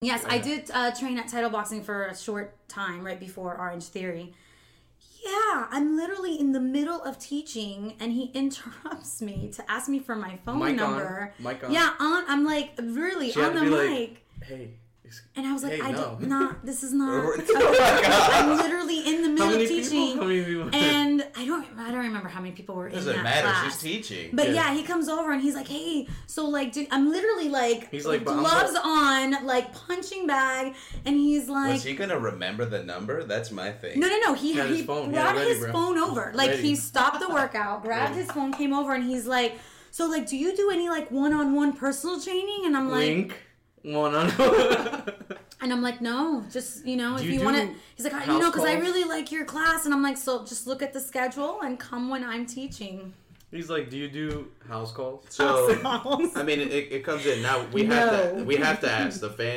Yes, I did uh, train at Title Boxing for a short time right before Orangetheory. Yeah, I'm literally in the middle of teaching, and he interrupts me to ask me for my phone Mic on. number. Mic on. Yeah, on. I'm like really She on the mic. like, hey. And I was like, Hey, I no. don't, not, this is not. Oh. I'm literally in the middle How many of teaching. How many I don't, I don't remember how many people were in Doesn't that matter. class. She's teaching. But Yeah. yeah. he comes over and he's like, "Hey, so like, dude, I'm literally like, He's like, but I'm gloves on, like punching bag, and he's like, Was he gonna remember the number? That's my thing. no, no, no. He He he his phone. He brought had ready, his bro. phone over. Like Ready. he stopped the workout, grabbed Ready. his phone, came over, and he's like, "So like, do you do any like one-on-one personal training?" And I'm like, Wink. One on one. And I'm like, "No, just you know, Do if you you, want to." He's like, "I- "You know, because I really like your class," and I'm like, "So just look at the schedule and come when I'm teaching." He's like, do you do house calls? So I mean, it, it comes in now. We have No. to we have to ask the fans.